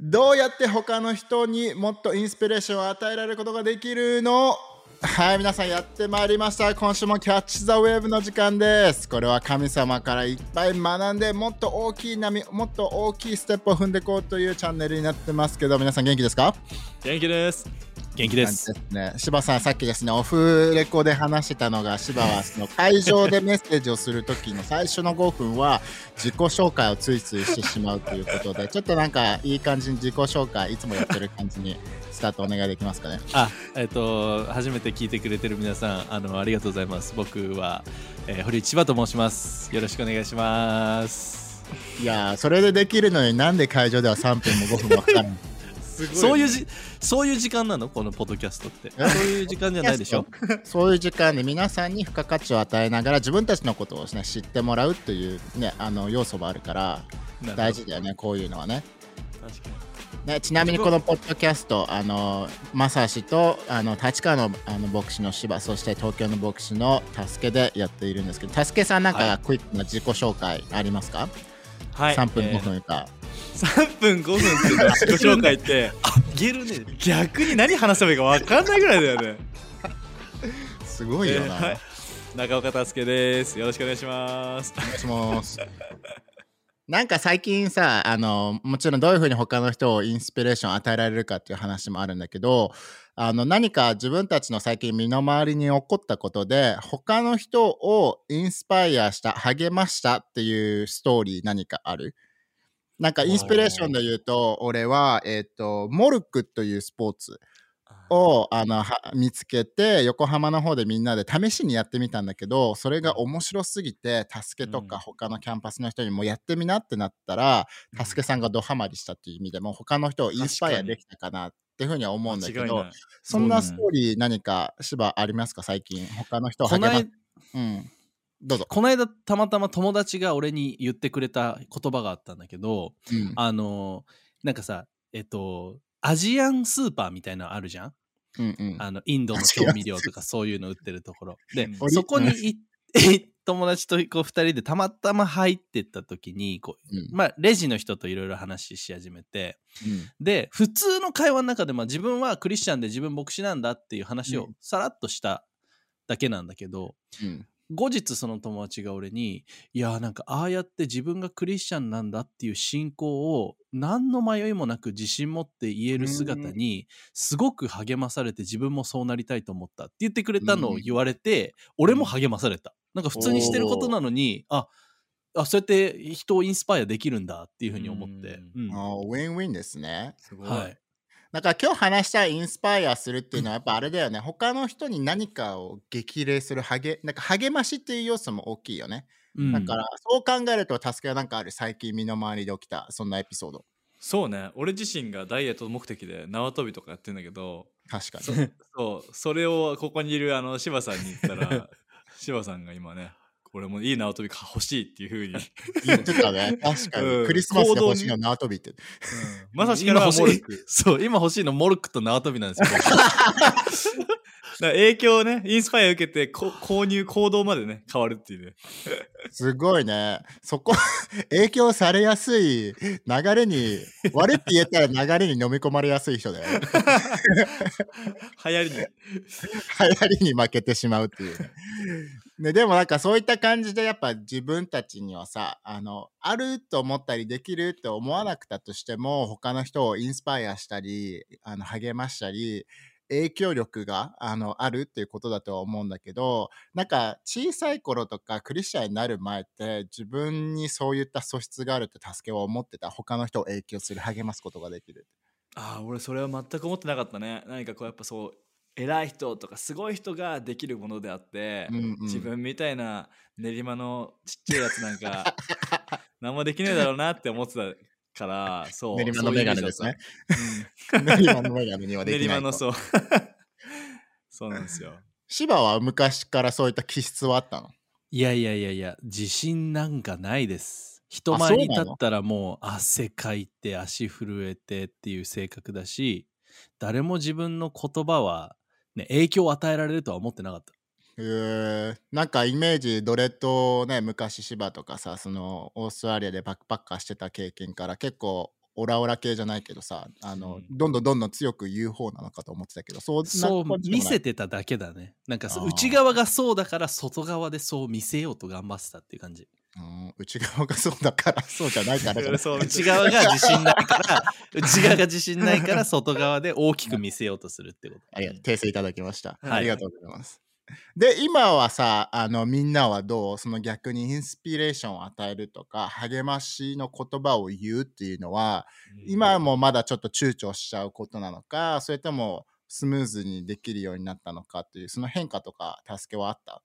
どうやって他の人にもっとインスピレーションを与えられることができるの？はい皆さんやってまいりました。今週もキャッチ・ザ・ウェーブの時間です。これは神様からいっぱい学んでもっと大きい波もっと大きいステップを踏んでいこうというチャンネルになってますけど皆さん元気ですか？元気です。元気です。ね。柴さんさっきですねオフレコで話してたのが柴はその会場でメッセージをするときの最初の5分は自己紹介をついついしてしまうということで ちょっとなんかいい感じに自己紹介いつもやってる感じにスタートお願いできますかね？あえっ、ー、と初めて聞いてくれてる皆さんあのありがとうございます。僕は、えー、堀千葉と申します。よろしくお願いします。いやそれでできるのになんで会場では3分も5分もかかるの？そういうじそういう時間なの？このポッドキャストって。そういう時間じゃないでしょ？そういう時間で皆さんに付加価値を与えながら自分たちのことを、ね、知ってもらうという、ね、あの要素もあるから大事だよねこういうのはね。確かに。ね、ちなみにこのポッドキャスト、あのマサシとあの立川のあの牧師の芝、そして東京の牧師の助けでやっているんですけど、助けさん、なんかクイックな自己紹介ありますか、はい、3分、5分か。3分5分っていう自己紹介ってあげるね。逆に何話せばいいか分かんないぐらいだよね。すごいよな、えーはい、中岡助です。よろしくお願いします。お願いします。なんか最近さあのもちろんどういうふうに他の人をインスピレーション与えられるかっていう話もあるんだけどあの何か自分たちの最近身の回りに起こったことで他の人をインスパイアした励ましたっていうストーリー何かある？なんかインスピレーションで言うと、俺は、えっ、ー、と、モルクというスポーツをあの見つけて、横浜の方でみんなで試しにやってみたんだけど、それが面白すぎて、助けとか他のキャンパスの人にもやってみなってなったら、うん、助けさんがドハマりしたっていう意味でも、他の人をインスパイアできたかなっていうふうには思うんだけど、そんなストーリー何か、芝ありますか、最近。他の人を励まうん。どうぞ。この間たまたま友達が俺に言ってくれた言葉があったんだけど、うん、あのなんかさえっとアジアンスーパーみたいなのあるじゃん、うんうん、あのインドの調味料とかそういうの売ってるところ。でそこに行って友達とこう2人でたまたま入ってった時にこう、うん、まあ、レジの人といろいろ話し始めて、うん、で普通の会話の中で、まあ、自分はクリスチャンで自分牧師なんだっていう話をさらっとしただけなんだけど、うん、後日その友達が俺に「いやなんかああやって自分がクリスチャンなんだっていう信仰を何の迷いもなく自信持って言える姿にすごく励まされて自分もそうなりたいと思った」って言ってくれたのを言われて俺も励まされた。なんか普通にしてることなのにああそうやって人をインスパイアできるんだっていうふうに思って。うん、あウィンウィンですね。すごい。はいだから今日話したインスパイアするっていうのはやっぱあれだよね。他の人に何かを激励する励、なんか励ましっていう要素も大きいよね。うん、だからそう考えると助けはなんかある最近身の回りで起きたそんなエピソード。そうね。俺自身がダイエット目的で縄跳びとかやってんだけど。確かに。そう。それをここにいるあの柴さんに言ったら、柴さんが今ね、俺もいい縄跳び欲しいっていうふうに言ってたね。確かに。うん、クリスマスで欲しいの縄跳びって。うん、まさしくモルク。そう、今欲しいのモルクと縄跳びなんですよ。影響をね、インスパイア受けて購入行動までね、変わるっていうね。すごいね。そこ、影響されやすい流れに、悪って言えたら流れに飲み込まれやすい人だよ。流行りに。流行りに負けてしまうっていう、ね。ね、でもなんかそういった感じでやっぱ自分たちにはさあのあると思ったりできるって思わなくたとしても他の人をインスパイアしたりあの励ましたり影響力があのあるっていうことだとは思うんだけどなんか小さい頃とかクリスチャンになる前って自分にそういった素質があるって助けを思ってた他の人を影響する励ますことができるああ俺それは全く思ってなかったね。何かこうやっぱそう偉い人とかすごい人ができるものであって、うんうん、自分みたいな練馬のちっちゃいやつなんか 何もできねえだろうなって思ってたからそう練馬のメガネですね、うん、練馬のメガネにはできない練馬のそう。そうなんですよ。芝は昔からそういった気質はあったの？いやいやいやいや自信なんかないです。人前に立ったらもう汗かいて足震えてっていう性格だし誰も自分の言葉はね、影響を与えられるとは思ってなかった。へえ。なんかイメージドレッドね昔芝とかさそのオーストラリアでバックパッカーしてた経験から結構オラオラ系じゃないけどさあの、うん、どんどんどんどん強く言う方なのかと思ってたけどそうそう見せてただけだね。なんか内側がそうだから外側でそう見せようと頑張ってたっていう感じ。うん、内側がそうだから そうじゃないから内側が自信ないから 内側が自信ないから 外側で大きく見せようとするってこと。ありがとう訂正いただきました、はい、ありがとうございます。で今はさあのみんなはどうその逆にインスピレーションを与えるとか励ましの言葉を言うっていうのは、うん、今もまだちょっと躊躇しちゃうことなのかそれともスムーズにできるようになったのかっていうその変化とか助けはあった？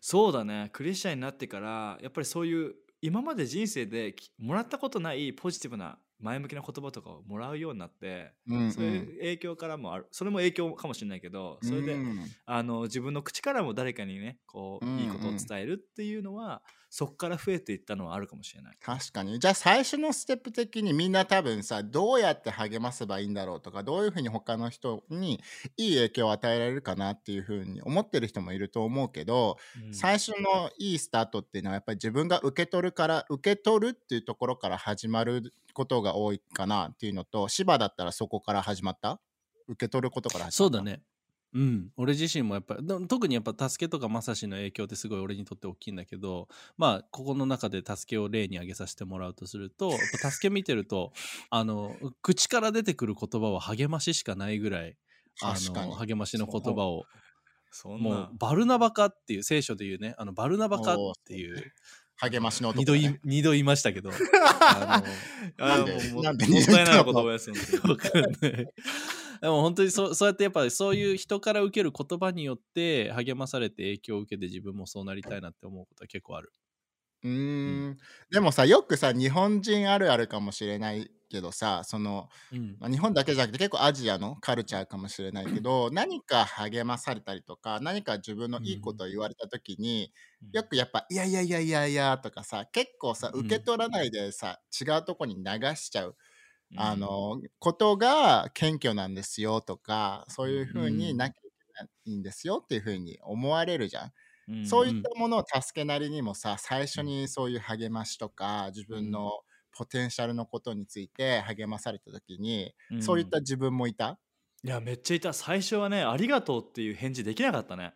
そうだね。クリスチャンになってからやっぱりそういう今まで人生でもらったことないポジティブな前向きな言葉とかをもらうようになって、うんうん、そういう影響からもある。それも影響かもしれないけどそれで、うん、あの自分の口からも誰かにねこう、いいことを伝えるっていうのはそこから増えていったのはあるかもしれない。確かに。じゃあ最初のステップ的にみんな多分さどうやって励ませばいいんだろうとかどういうふうに他の人にいい影響を与えられるかなっていうふうに思ってる人もいると思うけど、うん、最初のいいスタートっていうのはやっぱり自分が受け取るから受け取るっていうところから始まることが多いかなっていうのと芝だったらそこから始まった？受け取ることから始まった？そうだねうん、俺自身もやっぱ特にやっぱ助けとかまさしの影響ってすごい俺にとって大きいんだけどまあここの中で助けを例に挙げさせてもらうとすると助け見てると あの口から出てくる言葉は励まししかないぐらいあの励ましの言葉をもうバルナバカっていう聖書で言うねあのバルナバカっていう励ましの二度二度言いましたけど。あのあもうなんでもったいない言葉やすんででも本当にそそうやってやっぱりそういう人から受ける言葉によって励まされて影響を受けて自分もそうなりたいなって思うことは結構ある。うーん。でもさよくさ日本人あるあるかもしれないけどさその、うん。まあ、日本だけじゃなくて結構アジアのカルチャーかもしれないけど何か励まされたりとか何か自分のいいことを言われた時に、うん、よくやっぱ「いやいやいやいやいや」とかさ結構さ受け取らないでさ、違うとこに流しちゃうあの、ことが謙虚なんですよとか、そういうふうになきゃいけないんですよっていうふうに思われるじゃん。うん、そういったものを助けなりにもさ、最初にそういう励ましとか、自分のポテンシャルのことについて励まされた時に、うん、そういった自分もいた？いや、めっちゃいた。最初はね、ありがとうっていう返事できなかったね。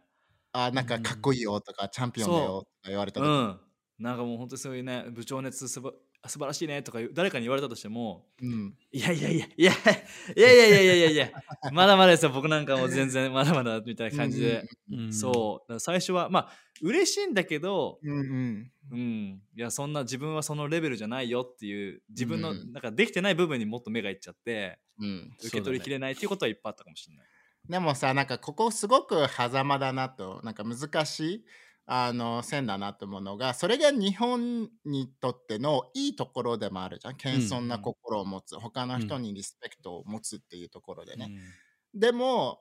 あ、なんかかっこいいよとか、チャンピオンだよとか言われた時。うん。なんかもう本当にそういうね、部長熱すば素晴らしいねとか誰かに言われたとしても、うん、いやいやいやいやいやいやいやいやいやいやまだまだですよ。僕なんかも全然まだまだみたいな感じで、うん、そう。最初はまあ嬉しいんだけど、うん、うん、いやそんな自分はそのレベルじゃないよっていう自分のなんかできてない部分にもっと目がいっちゃって、うん、受け取りきれないっていうことはいっぱいあったかもしれない。でもさなんかここすごく狭間だなとなんか難しいあの線だなと思うのがそれが日本にとってのいいところでもあるじゃん。謙遜な心を持つ、他の人にリスペクトを持つっていうところでね、うん、でも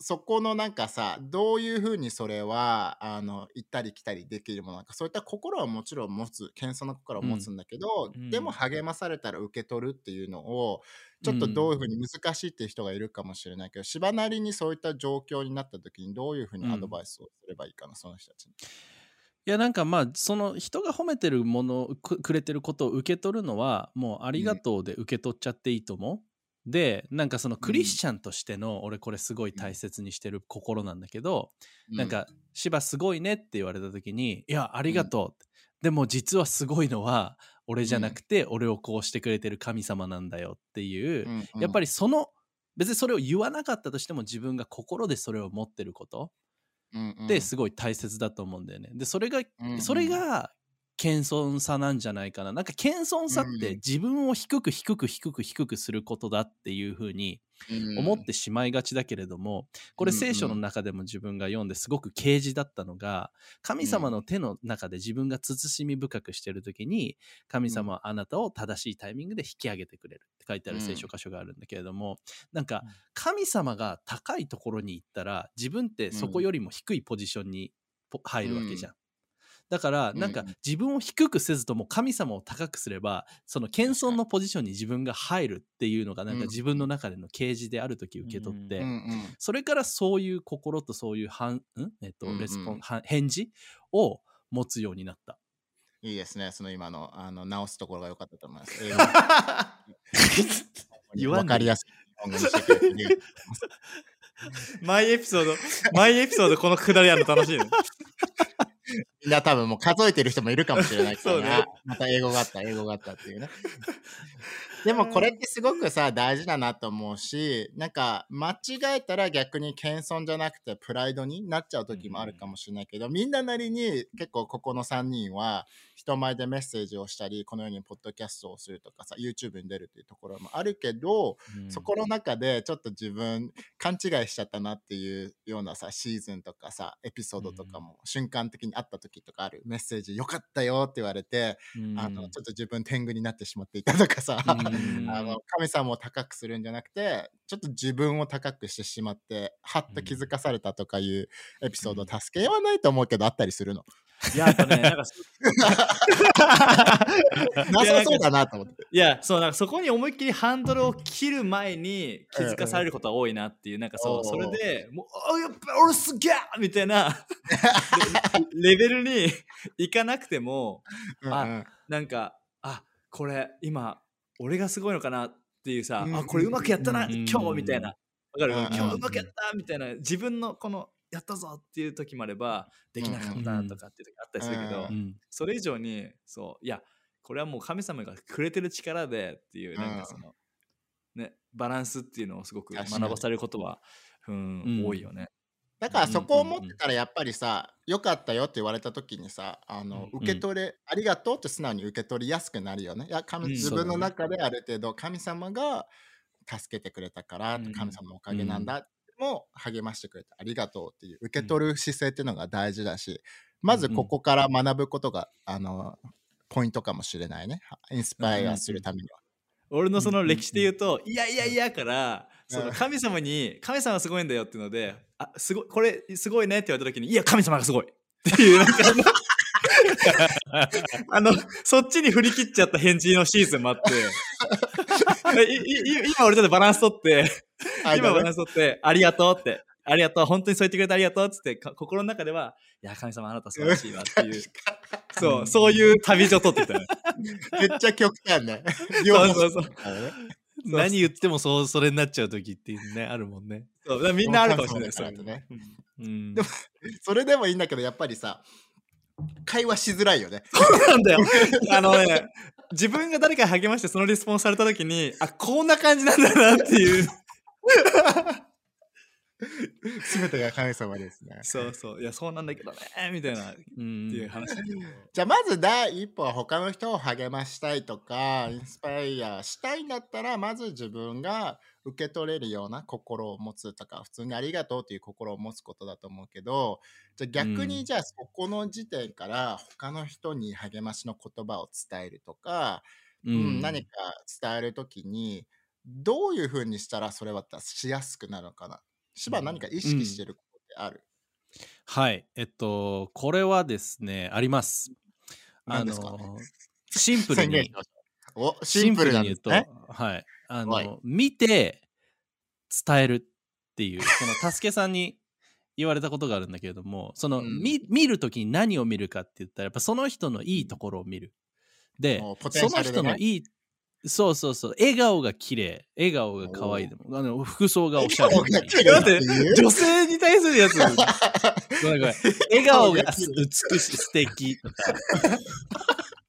そこのなんかさどういうふうにそれはあの行ったり来たりできるものなんかそういった心はもちろん持つ謙遜な心を持つんだけど、うん、でも励まされたら受け取るっていうのをちょっとどういうふうに難しいっていう人がいるかもしれないけど、芝なりにそういった状況になった時にどういうふうにアドバイスをすればいいかな、その人たちに。いやなんかまあその人が褒めてるものくれてることを受け取るのはもうありがとうで受け取っちゃっていいと思う。でなんかそのクリスチャンとしての、俺これすごい大切にしてる心なんだけど、うん、なんか「芝すごいね」って言われた時に「いやありがとう」でも実はすごいのは俺じゃなくて、俺をこうしてくれてる神様なんだよっていう、うん、やっぱりその別にそれを言わなかったとしても自分が心でそれを持ってることってすごい大切だと思うんだよね。でそれが、それが謙遜さなんじゃないかな。なんか謙遜さって自分を低く低く低く低くすることだっていうふうに思ってしまいがちだけれども、これ聖書の中でも自分が読んですごく啓示だったのが、神様の手の中で自分が慎み深くしてる時に、神様はあなたを正しいタイミングで引き上げてくれるって書いてある聖書箇所があるんだけれども、なんか神様が高いところに行ったら自分ってそこよりも低いポジションに入るわけじゃん。だからなんか自分を低くせずとも神様を高くすればその謙遜のポジションに自分が入るっていうのがなんか自分の中での啓示である時受け取ってそれからそういう心とそういう反、ん？えっと、レスポン、返事を持つようになった。いいですね。その今のあの直すところが良かったと思います。英語 わかりやすい日本語にしてくれて 毎エピソード、毎エピソードこのくだりやるの楽しいね。みんな多分もう数えてる人もいるかもしれないけどね。また英語があった、英語があったっていうね。でもこれってすごくさ大事だなと思うしなんか間違えたら逆に謙遜じゃなくてプライドになっちゃう時もあるかもしれないけど、みんななりに結構ここの3人は人前でメッセージをしたりこのようにポッドキャストをするとかさ YouTube に出るっていうところもあるけど、うん、そこの中でちょっと自分勘違いしちゃったなっていうようなさシーズンとかさエピソードとかも瞬間的にあった時とかある。メッセージよかったよって言われて、うん、あのちょっと自分天狗になってしまっていたとかさ、うん、あの神様を高くするんじゃなくてちょっと自分を高くしてしまってはっと気づかされたとかいうエピソード、助けようはないと思うけどあったりするの。いや、やっぱね、なんか、なさそうだなと思って。いや、そう、なんかそこに思いっきりハンドルを切る前に気づかされることが多いなっていう、なんかそう、それで、もう、あ、やっぱ俺すげえみたいな レベルに行かなくても、あ、なんか、あ、これ今、俺がすごいのかなっていうさ、あ、これうまくやったな、今日みたいな。わかる、今日うまくやったみたいな、自分のこのやったぞっていう時もあればできなかったとかっていう時あったりするけど、うん、それ以上にそういやこれはもう神様がくれてる力でっていうなんかその、ねバランスっていうのをすごく学ばされることは、うん、多いよね。だからそこを持ってたらやっぱりさ、よかったよって言われた時にさ、あの、受け取れ、ありがとうって素直に受け取りやすくなるよね。いや、神自分の中である程度神様が助けてくれたから、神様のおかげなんだも励ましてくれてありがとうっていう受け取る姿勢っていうのが大事だし、まずここから学ぶことが、あのポイントかもしれないね。インスパイアするためには。俺のその歴史で言うと、いやいやいやから、その神様に神様すごいんだよっていうので、あすごいこれすごいねって言われた時にいや神様がすごい。っていうなんかあの そっちに振り切っちゃった返事のシーズンもあって今俺とバランス取って今バランス取って、ありがとうって、ありがとう、本当にそう言ってくれてありがとうっつって、心の中では、いや、神様あなた素晴らしいわっていう、そう、そういう旅路取ってためっちゃ極端ね。そうそうそう。何言ってもそう、それになっちゃう時っていうね、あるもんね。そうみんなあるかもしれないですね。うん、でも、それでもいいんだけど、やっぱりさ、会話しづらいよね。そうなんだよ。あのね、自分が誰かに励ましてそのリスポンスされた時に、あ、こんな感じなんだなっていう。すべてが神様ですね。そうそう。いや、そうなんだけどね、みたいな、っていう話。じゃあ、まず第一歩は他の人を励ましたいとか、インスパイアしたいんだったら、まず自分が受け取れるような心を持つとか、普通にありがとうという心を持つことだと思うけど、じゃあ逆にじゃあそこの時点から他の人に励ましの言葉を伝えるとか、うん、何か伝えるときに、どういうふうにしたらそれはしやすくなるのかな？芝何か意識してることってある、うん、はい。えっとこれはですねあります。あのシンプルに。シンプルに言うとはい。あの見て伝えるっていうその助けさんに言われたことがあるんだけれどもその、うん、見見る時に何を見るかって言ったらやっぱその人のいいところを見る。で、ね、その人のいいそうそうそう。笑顔が綺麗。笑顔が可愛いでも。あの、服装がおしゃれ。待って、女性に対するやつ。ごめんごめん。笑顔が美しい、素敵とか。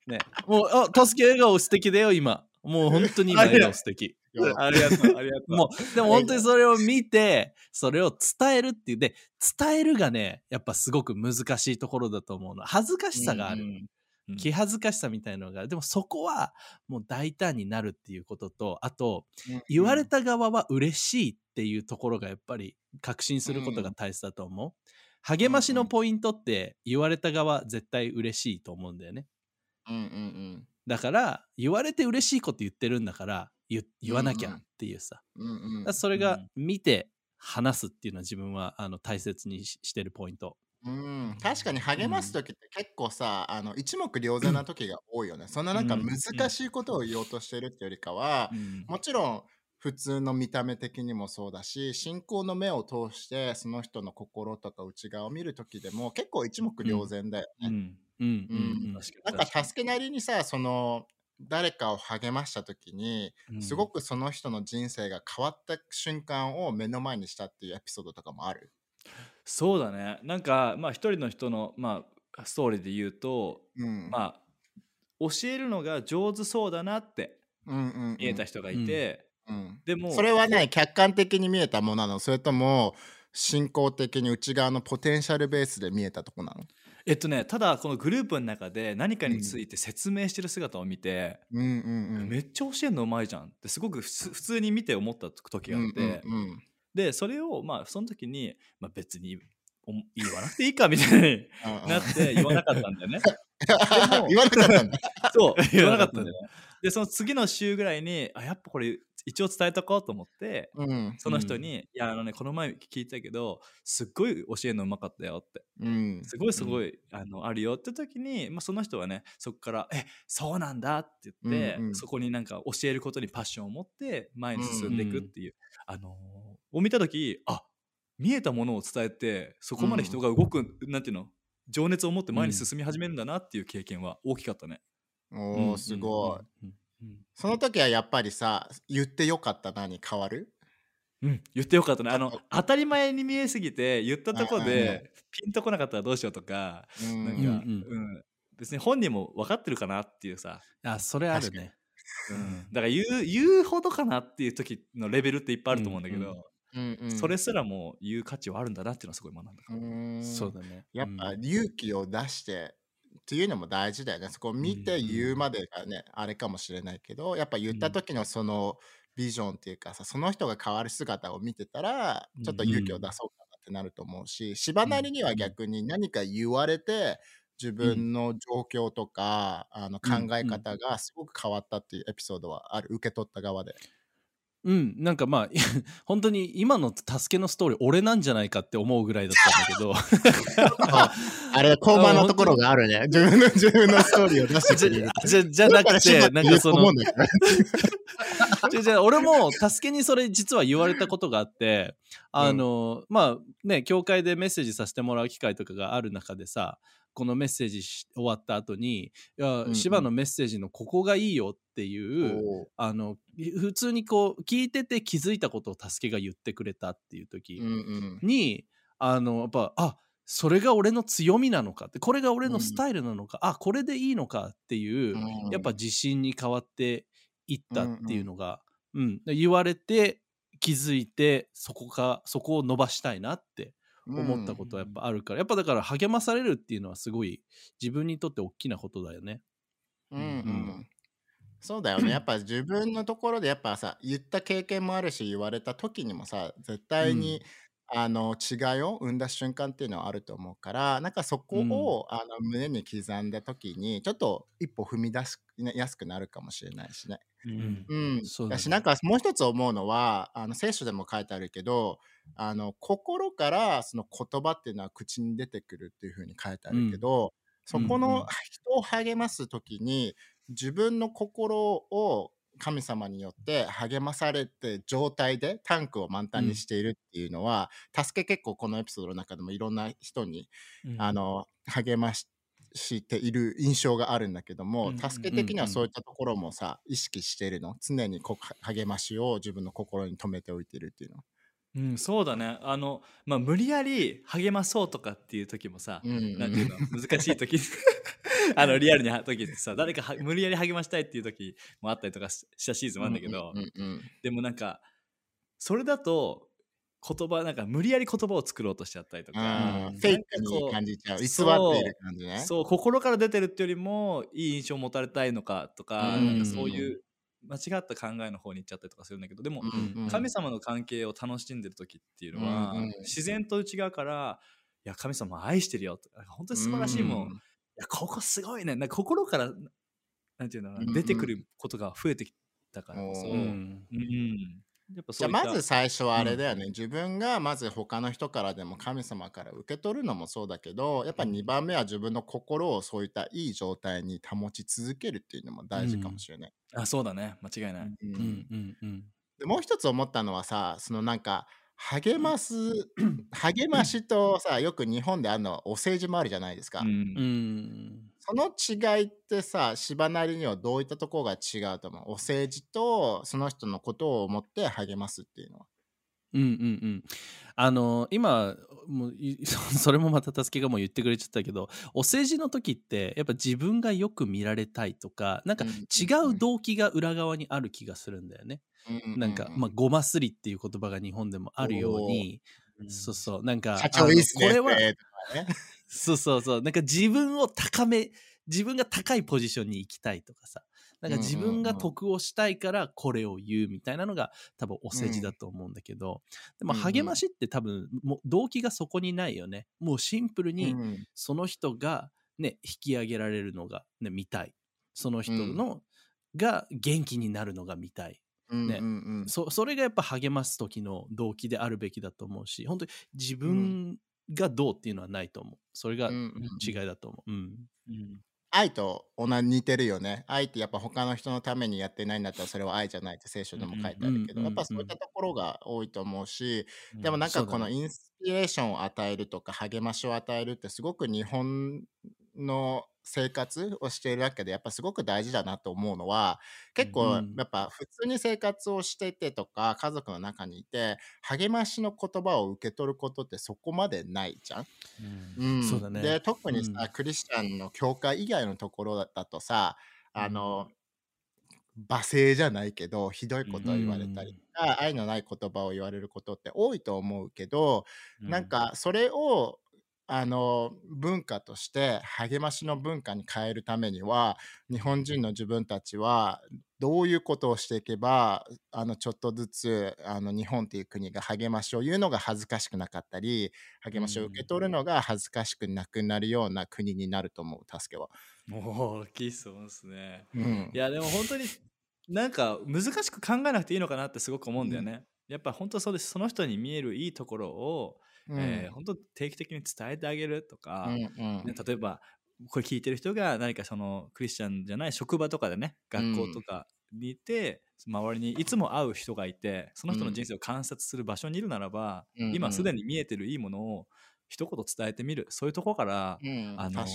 ね。もう、あ、助け笑顔素敵だよ、今。もう本当に今笑顔素敵。ありがとう、ありがとう。もう、でも本当にそれを見て、それを伝えるっていう。で、伝えるがね、やっぱすごく難しいところだと思うの。恥ずかしさがある。うん気恥ずかしさみたいなのがでもそこはもう大胆になるっていうこととあと、言われた側は嬉しいっていうところがやっぱり確信することが大切だと思う、励ましのポイントって言われた側絶対嬉しいと思うんだよね、うんうんうん、だから言われて嬉しいこと言ってるんだから言わなきゃっていうさ、うんうん、それが見て話すっていうのは自分はあの大切にしてるポイントうん、確かに励ます時って結構さ、あの一目瞭然な時が多いよね。そんななんか難しいことを言おうとしてるってよりかは、もちろん普通の見た目的にもそうだし、信仰の目を通してその人の心とか内側を見る時でも結構一目瞭然だよね。うんうんなんか助けなりにさその誰かを励ました時に、すごくその人の人生が変わった瞬間を目の前にしたっていうエピソードとかもある？そうだね。なんかまあ一人の人の、まあ、ストーリーで言うと、うん、まあ教えるのが上手そうだなって見えた人がいて、うん、でもそれはね客観的に見えたものなの。それとも進行的に内側のポテンシャルベースで見えたとこなの？えっとねただこのグループの中で何かについて説明してる姿を見て、うん、めっちゃ教えるのうまいじゃんってすごく普通に見て思った時があって、うんうんうん、でそれをまあその時に、まあ、別に言わなくていいかみたいになって言わなかったんだよね。言わなかったんだ。そう 言わなかったんだよね。でその次の週ぐらいにあやっぱこれ一応伝えとこうと思って、うん、その人に、うん、いやあのねこの前聞いたけどすっごい教えるのうまかったよって、うん、すごいすごい、あのあるよって時に、まあ、その人はねそこから「えそうなんだ」って言って、うんうん、そこになんか教えることにパッションを持って前に進んでいくっていう、あのー、を見た時あ見えたものを伝えてそこまで人が動く、うん、なんていうの？情熱を持って前に進み始めるんだなっていう経験は大きかったね。おーすごい、その時はやっぱりさ言ってよかった？何？変わる？うん、言ってよかったね。あの当たり前に見えすぎて言ったところでピンとこなかったらどうしようとか、うん、なんか、うん、うん、別に本人も分かってるかなっていうさ。あそれあるね、うん、だから言う言うほどかなっていう時のレベルっていっぱいあると思うんだけど、うんうん、それすらも言う価値はあるんだなっていうのはすごい学んだうん。そうだね。やっぱ勇気を出してっていうのも大事だよね。そこを見て言うまでがね、あれかもしれないけどやっぱ言った時のそのビジョンっていうかさその人が変わる姿を見てたらちょっと勇気を出そうかなってなると思うし芝なりには逆に何か言われて自分の状況とか、あの考え方がすごく変わったっていうエピソードはある？受け取った側で。うん、なんかまあ 本当に今の助けのストーリー俺なんじゃないかって思うぐらいだったんだけど。あ あれ交番のところがあるね。自分の自分のストーリーを出してくれる じゃじゃなくてなんかそのじゃじゃ俺も助けにそれ実は言われたことがあってあの、うん、まあね教会でメッセージさせてもらう機会とかがある中でさこのメッセージ終わった後に芝のメッセージのここがいいよっていうあの普通にこう聞いてて気づいたことを助けが言ってくれたっていう時に、うんうん、あのやっぱあそれが俺の強みなのかってこれが俺のスタイルなのか、うん、あこれでいいのかっていう、うん、やっぱ自信に変わっていったっていうのが、うん、うん、言われて気づいてそこかそこを伸ばしたいなって思ったことはやっぱあるから、やっぱだから励まされるっていうのはすごい自分にとって大きなことだよね。うんうん。そうだよね。やっぱ自分のところでやっぱさ、言った経験もあるし、言われた時にもさ、絶対に、あの違いを生んだ瞬間っていうのはあると思うからなんかそこを、あの胸に刻んだ時にちょっと一歩踏み出しやすくなるかもしれないしね。うん、うん、だしなんかもう一つ思うのはあの聖書でも書いてあるけどあの心からその言葉っていうのは口に出てくるっていうふうに書いてあるけど、うん、そこの人を励ます時に自分の心を神様によって励まされて状態でタンクを満タンにしているっていうのは、うん、助け結構このエピソードの中でもいろんな人に、うん、あの励ましている印象があるんだけども、助け的にはそういったところもさ意識しているの？常にこ励ましを自分の心に留めておいているっていうの。うん、そうだね。あの、まあ、無理やり励まそうとかっていう時もさ、うん、なんていうの、難しい時、あの、リアルに時ってさ、誰かは無理やり励ましたいっていう時もあったりとかしたシーズンもあるんだけど、でもなんか、それだと、言葉、なんか無理やり言葉を作ろうとしちゃったりとか、フェイクに感じちゃう。偽っている感じね。そう、心から出てるっていうよりも、いい印象を持たれたいのかとか、なんかそういう間違った考えの方に行っちゃったりとかするんだけどでも、うんうん、神様の関係を楽しんでる時っていうのは、うんうん、自然と内側から「いや神様愛してるよ」本当に素晴らしいもん、うん、いやここすごいね。なんか心からなんていうの、うんうん、出てくることが増えてきたからこそ、うん、うん、やっぱじゃあまず最初はあれだよね、うん、自分がまず他の人からでも神様から受け取るのもそうだけどやっぱ2番目は自分の心をそういったいい状態に保ち続けるっていうのも大事かもしれない。うん、あそうだね。間違いない。うんうんうん、でもう一つ思ったのはさそのなんか励ます 励ましとさよく日本であるのはお世辞もあるじゃないですか。うんその違いってさ、芝なりにはどういったところが違うと思う？お政治とその人のことを思って励ますっていうのは。うんうんうん。あの今もう それもまた助けがもう言ってくれちゃったけどお世辞の時ってやっぱ自分がよく見られたいとかなんか違う動機が裏側にある気がするんだよね。なんか、まあ、ごますりっていう言葉が日本でもあるように、そうそう。なんか社長いいっすねこれは、そうそうそう。なんか自分を高め自分が高いポジションに行きたいとかさなんか自分が得をしたいからこれを言うみたいなのが多分お世辞だと思うんだけど、でも励ましって多分もう動機がそこにないよね。もうシンプルにその人がね、引き上げられるのが、ね、見たい。その人の、が元気になるのが見たい。ね、そそれがやっぱ励ます時の動機であるべきだと思うし本当に自分がどうっていうのはないと思う。それが違いだと思う、うん。うん、愛と同じ似てるよね。愛ってやっぱ他の人のためにやってないんだったらそれは愛じゃないって聖書でも書いてあるけど、やっぱそういったところが多いと思うし、でもなんかこのインスピレーションを与えるとか励ましを与えるってすごく日本の生活をしているわけでやっぱすごく大事だなと思うのは結構やっぱ普通に生活をしててとか家族の中にいて励ましの言葉を受け取ることってそこまでないじゃん。うん、そうだね、で特にさ、うん、クリスチャンの教会以外のところだとさあの、罵声じゃないけどひどいことを言われたりとか、愛のない言葉を言われることって多いと思うけど、うん、なんかそれをあの文化として励ましの文化に変えるためには日本人の自分たちはどういうことをしていけばあのちょっとずつあの日本という国が励ましを言うのが恥ずかしくなかったり励ましを受け取るのが恥ずかしくなくなるような国になると思う助けは。もう大きい質問ですね。うん、いやでも本当になんか難しく考えなくていいのかなってすごく思うんだよね。うん、やっぱ本当そうですその人に見えるいいところをうん、えー、本当定期的に伝えてあげるとか、うんうん。ね、例えばこれ聞いてる人が何かそのクリスチャンじゃない職場とかでね学校とかにいて、うん、周りにいつも会う人がいてその人の人生を観察する場所にいるならば、うん、今すでに見えてるいいものを一言伝えてみる。そういうところから、うん、あの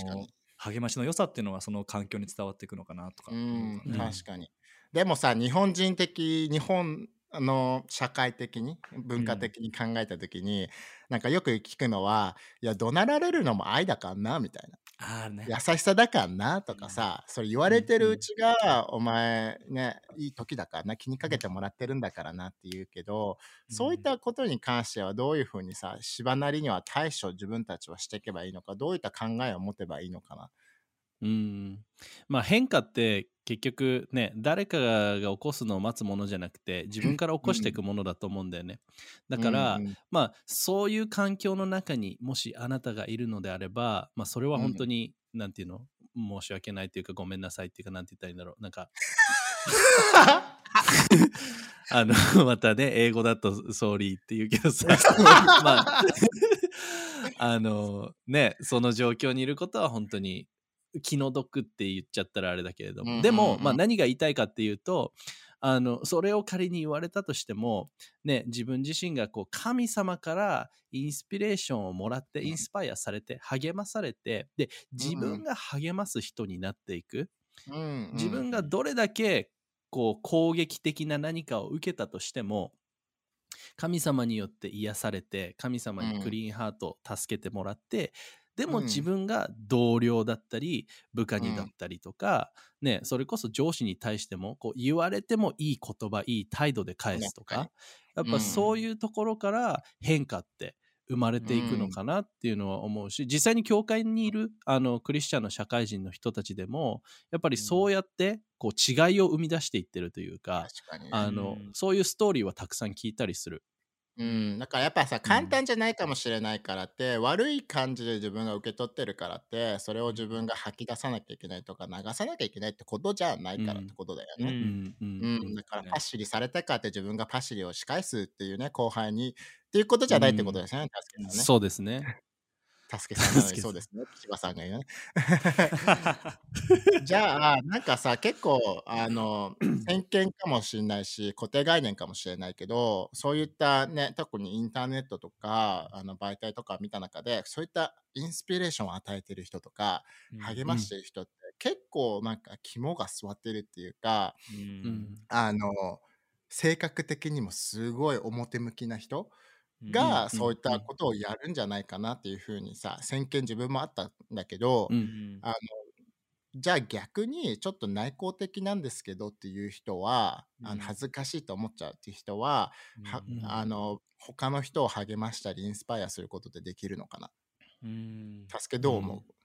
励ましの良さっていうのはその環境に伝わっていくのかなとか、うん、確かに。でもさ日本人的日本あの社会的に文化的に考えた時に、うん、なんかよく聞くのはいや怒鳴られるのも愛だからなみたいな。あね、優しさだからなとかさ、うん、それ言われてるうちが、お前ねいい時だからな気にかけてもらってるんだからなって言うけど、うん、そういったことに関してはどういうふうにさ芝なりには対処自分たちはしていけばいいのかどういった考えを持てばいいのかな。うん。まあ変化って結局ね誰かが起こすのを待つものじゃなくて自分から起こしていくものだと思うんだよね。だから、うんまあそういう環境の中にもしあなたがいるのであれば、まあ、それは本当に、うん、なんていうの？申し訳ないというかごめんなさいっていうかなんて言ったらいいんだろう。なんか あの またね英語だと「ソーリー」って言うけどさ。まああのねその状況にいることは本当に気の毒って言っちゃったらあれだけれども、うんうんうん、でも、まあ、何が言いたいかっていうとあのそれを仮に言われたとしても、ね、自分自身がこう神様からインスピレーションをもらってインスパイアされて励まされてで自分が励ます人になっていく、うんうん、自分がどれだけこう攻撃的な何かを受けたとしても神様によって癒されて神様にクリーンハートを助けてもらって、でも自分が同僚だったり部下にだったりとか、うん、ね、それこそ上司に対してもこう言われてもいい言葉いい態度で返すとか、やっぱそういうところから変化って生まれていくのかなっていうのは思うし、実際に教会にいるあのクリスチャンの社会人の人たちでもやっぱりそうやってこう違いを生み出していってるというか,、あのそういうストーリーはたくさん聞いたりする。うん、だからやっぱさ簡単じゃないかもしれないからって、悪い感じで自分が受け取ってるからってそれを自分が吐き出さなきゃいけないとか流さなきゃいけないってことじゃないからってことだよね。うんうんだからパッシリされたかって自分がパッシリを仕返すっていうね後輩にっていうことじゃないってことですね、確かにね。そうですね。たすけさんなのにそうですね。千葉さんが言うね。じゃあ、なんかさ、結構、あの、偏見かもしれないし、固定概念かもしれないけど、そういったね、特にインターネットとか、あの媒体とか見た中で、そういったインスピレーションを与えてる人とか、励ましてる人って、結構なんか肝が据わってるっていうか、うん、あの、性格的にもすごい表向きな人がそういったことをやるんじゃないかなっていうふうにさ先見自分もあったんだけど、うん、あのじゃあ逆にちょっと内向的なんですけどっていう人は、うん、あの恥ずかしいと思っちゃうっていう人は,、はあの他の人を励ましたりインスパイアすることでできるのかな、うん、助けどう思う、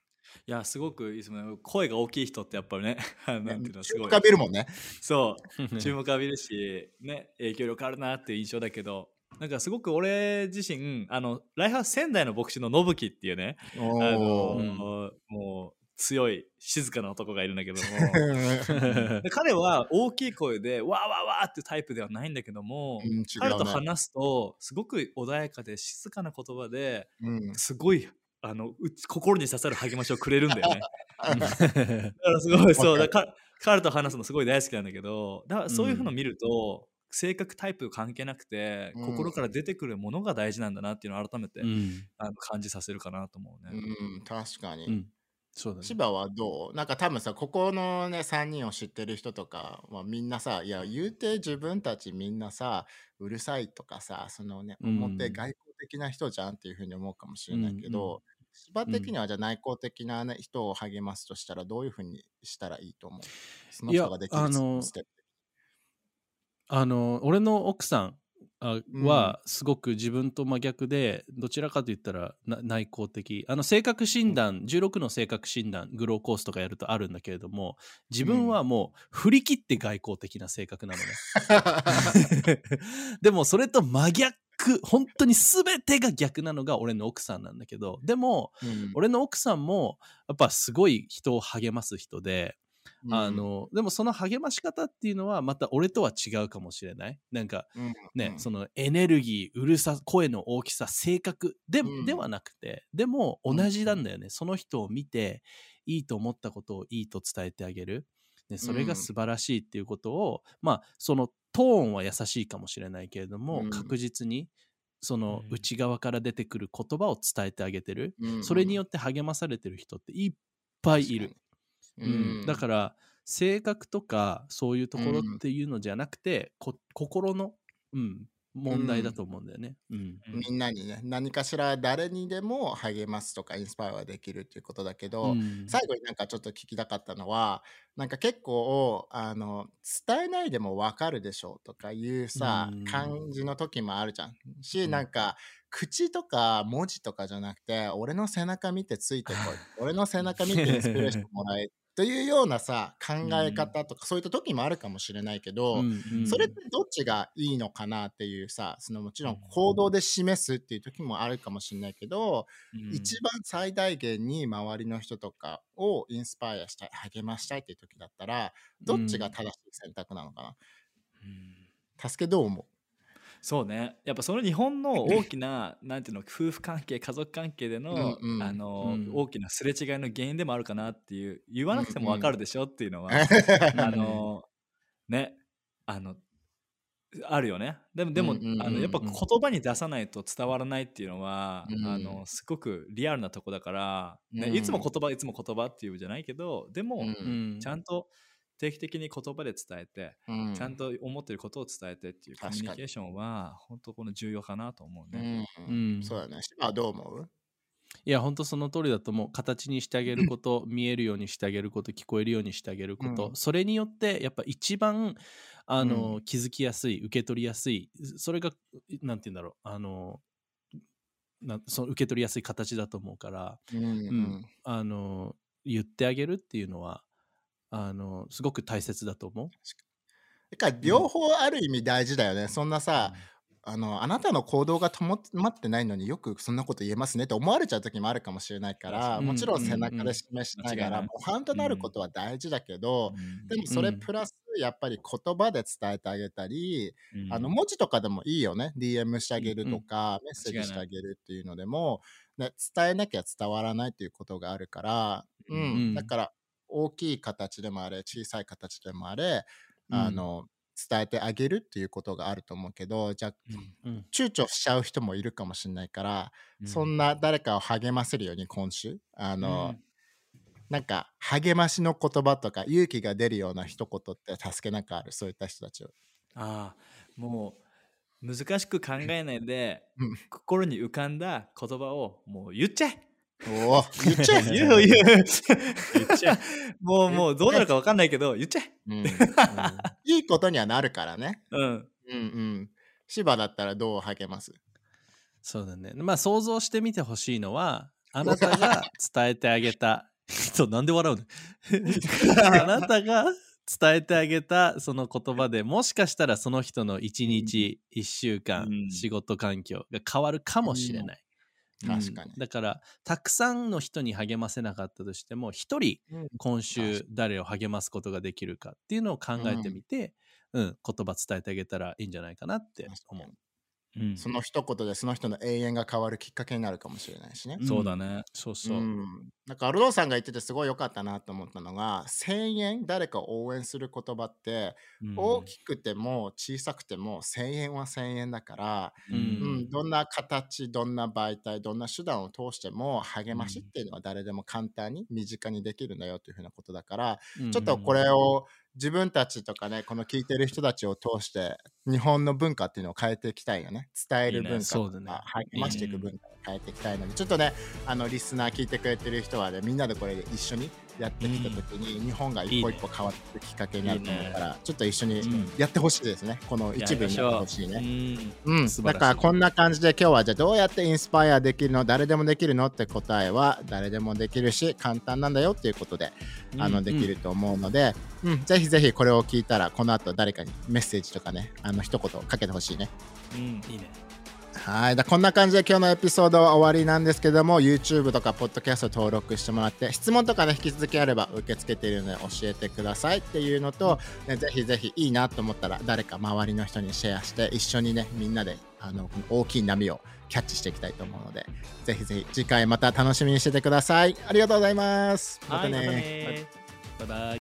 いやすごくいいですね。声が大きい人ってやっぱりね なんていうのすごい。注目浴びるもんね。そう。注目浴びるしね影響力あるなっていう印象だけどなんかすごく俺自身あのライハース仙台の牧師の信樹っていうねあのもう強い静かな男がいるんだけども。彼は大きい声でわーわーわーっていうタイプではないんだけども、うん、彼と話すとすごく穏やかで静かな言葉で、うん、すごいあの心に刺さる励ましをくれるんだよね。だからすごいそうだ彼と話すのすごい大好きなんだけどだからそういうふうのを見ると、性格タイプ関係なくて、うん、心から出てくるものが大事なんだなっていうのを改めて、うん、あの感じさせるかなと思うね。うん、確かに。うん。そうだね、千葉はどう？なんか多分さここのね3人を知ってる人とか、まあ、みんなさいや言うて自分たちみんなさうるさいとかさそのね表外交的な人じゃんっていうふうに思うかもしれないけど、千葉的にはじゃあ内向的な、ね、人を励ますとしたらどういうふうにしたらいいと思うその人ができるステップあの俺の奥さんはすごく自分と真逆でどちらかと言ったら内向的。あの性格診断16の性格診断グローコースとかやるとあるんだけれども自分はもう振り切って外交的な性格なのね。でもそれと真逆本当に全てが逆なのが俺の奥さんなんだけどでも、うん、俺の奥さんもやっぱすごい人を励ます人であの、でもその励まし方っていうのはまた俺とは違うかもしれない。なんかね、そのエネルギー、うるさ、声の大きさ、性格で,、ではなくて、でも同じなんだよね。その人を見て、いいと思ったことをいいと伝えてあげる。ね、それが素晴らしいっていうことを、まあ、そのトーンは優しいかもしれないけれども、確実にその内側から出てくる言葉を伝えてあげてる、それによって励まされてる人っていっぱいいる。うん、だから性格とかそういうところっていうのじゃなくて、こ心の、うん、問題だと思うんだよね、うん、みんなにね何かしら誰にでも励ますとかインスパイアできるっていうことだけど、うん、最後になんかちょっと聞きたかったのはなんか結構あの伝えないでも分かるでしょうとかいうさ、うん、感じの時もあるじゃん。し、なんか口とか文字とかじゃなくて俺の背中見てついてこい。俺の背中見てインスピレーションもらえというようなさ考え方とか、そういった時もあるかもしれないけど、うんうん、それってどっちがいいのかなっていうさそのもちろん行動で示すっていう時もあるかもしれないけど、うん、一番最大限に周りの人とかをインスパイアしたい励ましたいっていう時だったらどっちが正しい選択なのかな、うん、助けどう思う？そうね。やっぱその日本の大きな なんていうの夫婦関係家族関係でのうん、あの、うん、大きなすれ違いの原因でもあるかなっていう言わなくても分かるでしょっていうのは、あのねあのあるよね。でもでも、あのやっぱ言葉に出さないと伝わらないっていうのは、うん、あのすごくリアルなとこだから、ね、いつも言葉いつも言葉っていうじゃないけどでも、ちゃんと定期的に言葉で伝えて、うん、ちゃんと思ってることを伝えてっていうコミュニケーションは本当この重要かなと思うね。うん、うん、そうだね。あどう思う？いや本当その通りだと思う。形にしてあげること見えるようにしてあげること聞こえるようにしてあげること、うん、それによってやっぱ一番あの、うん、気づきやすい受け取りやすいそれがなんて言うんだろうあのなその受け取りやすい形だと思うから、うん、うん、あの言ってあげるっていうのはあのすごく大切だと思う。だから両方ある意味大事だよね。そんなさ、あのあなたの行動が保ってないのによくそんなこと言えますねって思われちゃう時もあるかもしれないから、もちろん背中で示しながら、模範となることは大事だけど、でもそれプラスやっぱり言葉で伝えてあげたり、あの文字とかでもいいよね。DM してあげるとか、メッセージしてあげるっていうのでも、ね、伝えなきゃ伝わらないということがあるから、うん。だから大きい形でもあれ小さい形でもあれあの、伝えてあげるっていうことがあると思うけどじゃあ、うん、躊躇しちゃう人もいるかもしれないから、うん、そんな誰かを励ませるように今週あの、うん、なんか励ましの言葉とか勇気が出るような一言って助けなんかある？そういった人たちを。ああもう難しく考えないで、心に浮かんだ言葉をもう言っちゃえおお、言っちゃえ。言う言う。言っちゃえ。もう、もう、どうなるか分かんないけど、言っちゃえ。うんうん、いいことにはなるからね。うん。うんうん。芝だったらどう励ます？そうだね。まあ、想像してみてほしいのは、あなたが伝えてあげた。そう、なんで笑うの？あなたが伝えてあげたその言葉でもしかしたらその人の一日、一週間、仕事環境が変わるかもしれない。確かに、うん、だからたくさんの人に励ませなかったとしても一人今週誰を励ますことができるかっていうのを考えてみて、うん、うん、言葉伝えてあげたらいいんじゃないかなって思う。うん、その一言でその人の永遠が変わるきっかけになるかもしれないしね。そうだね。そうそう。うん、なんかアルドーさんが言っててすごい良かったなと思ったのが1000円誰かを応援する言葉って、大きくても小さくても1000円は1000円だから、うん、うん、どんな形どんな媒体どんな手段を通しても励ましっていうのは誰でも簡単に身近にできるんだよというふうなことだから、ちょっとこれを自分たちとかねこの聞いてる人たちを通して日本の文化っていうのを変えていきたいよね。伝える文化とか、ね、励ましていく文化を変えていきたいので、ちょっとねあのリスナー聞いてくれてる人はねみんなでこれで一緒にやってきた時に、日本が一歩一歩変わってきっかけになると思うから、ちょっと一緒にやってほしいですね、この一部になってほしいね。う。ん、だからこんな感じで今日はじゃあどうやってインスパイアできるの誰でもできるのって答えは誰でもできるし簡単なんだよっていうことで、あのできると思うので、うん、ぜひぜひこれを聞いたらこの後誰かにメッセージとかねあの一言かけてほしいね。うん、いいね。はい。だこんな感じで今日のエピソードは終わりなんですけども、YouTube とか Podcast 登録してもらって、質問とかね、引き続きあれば受け付けているので教えてくださいっていうのと、ね、ぜひぜひいいなと思ったら、誰か周りの人にシェアして、一緒にね、みんなであの大きい波をキャッチしていきたいと思うので、ぜひぜひ次回また楽しみにしててください。ありがとうございます。またね。バイバイ。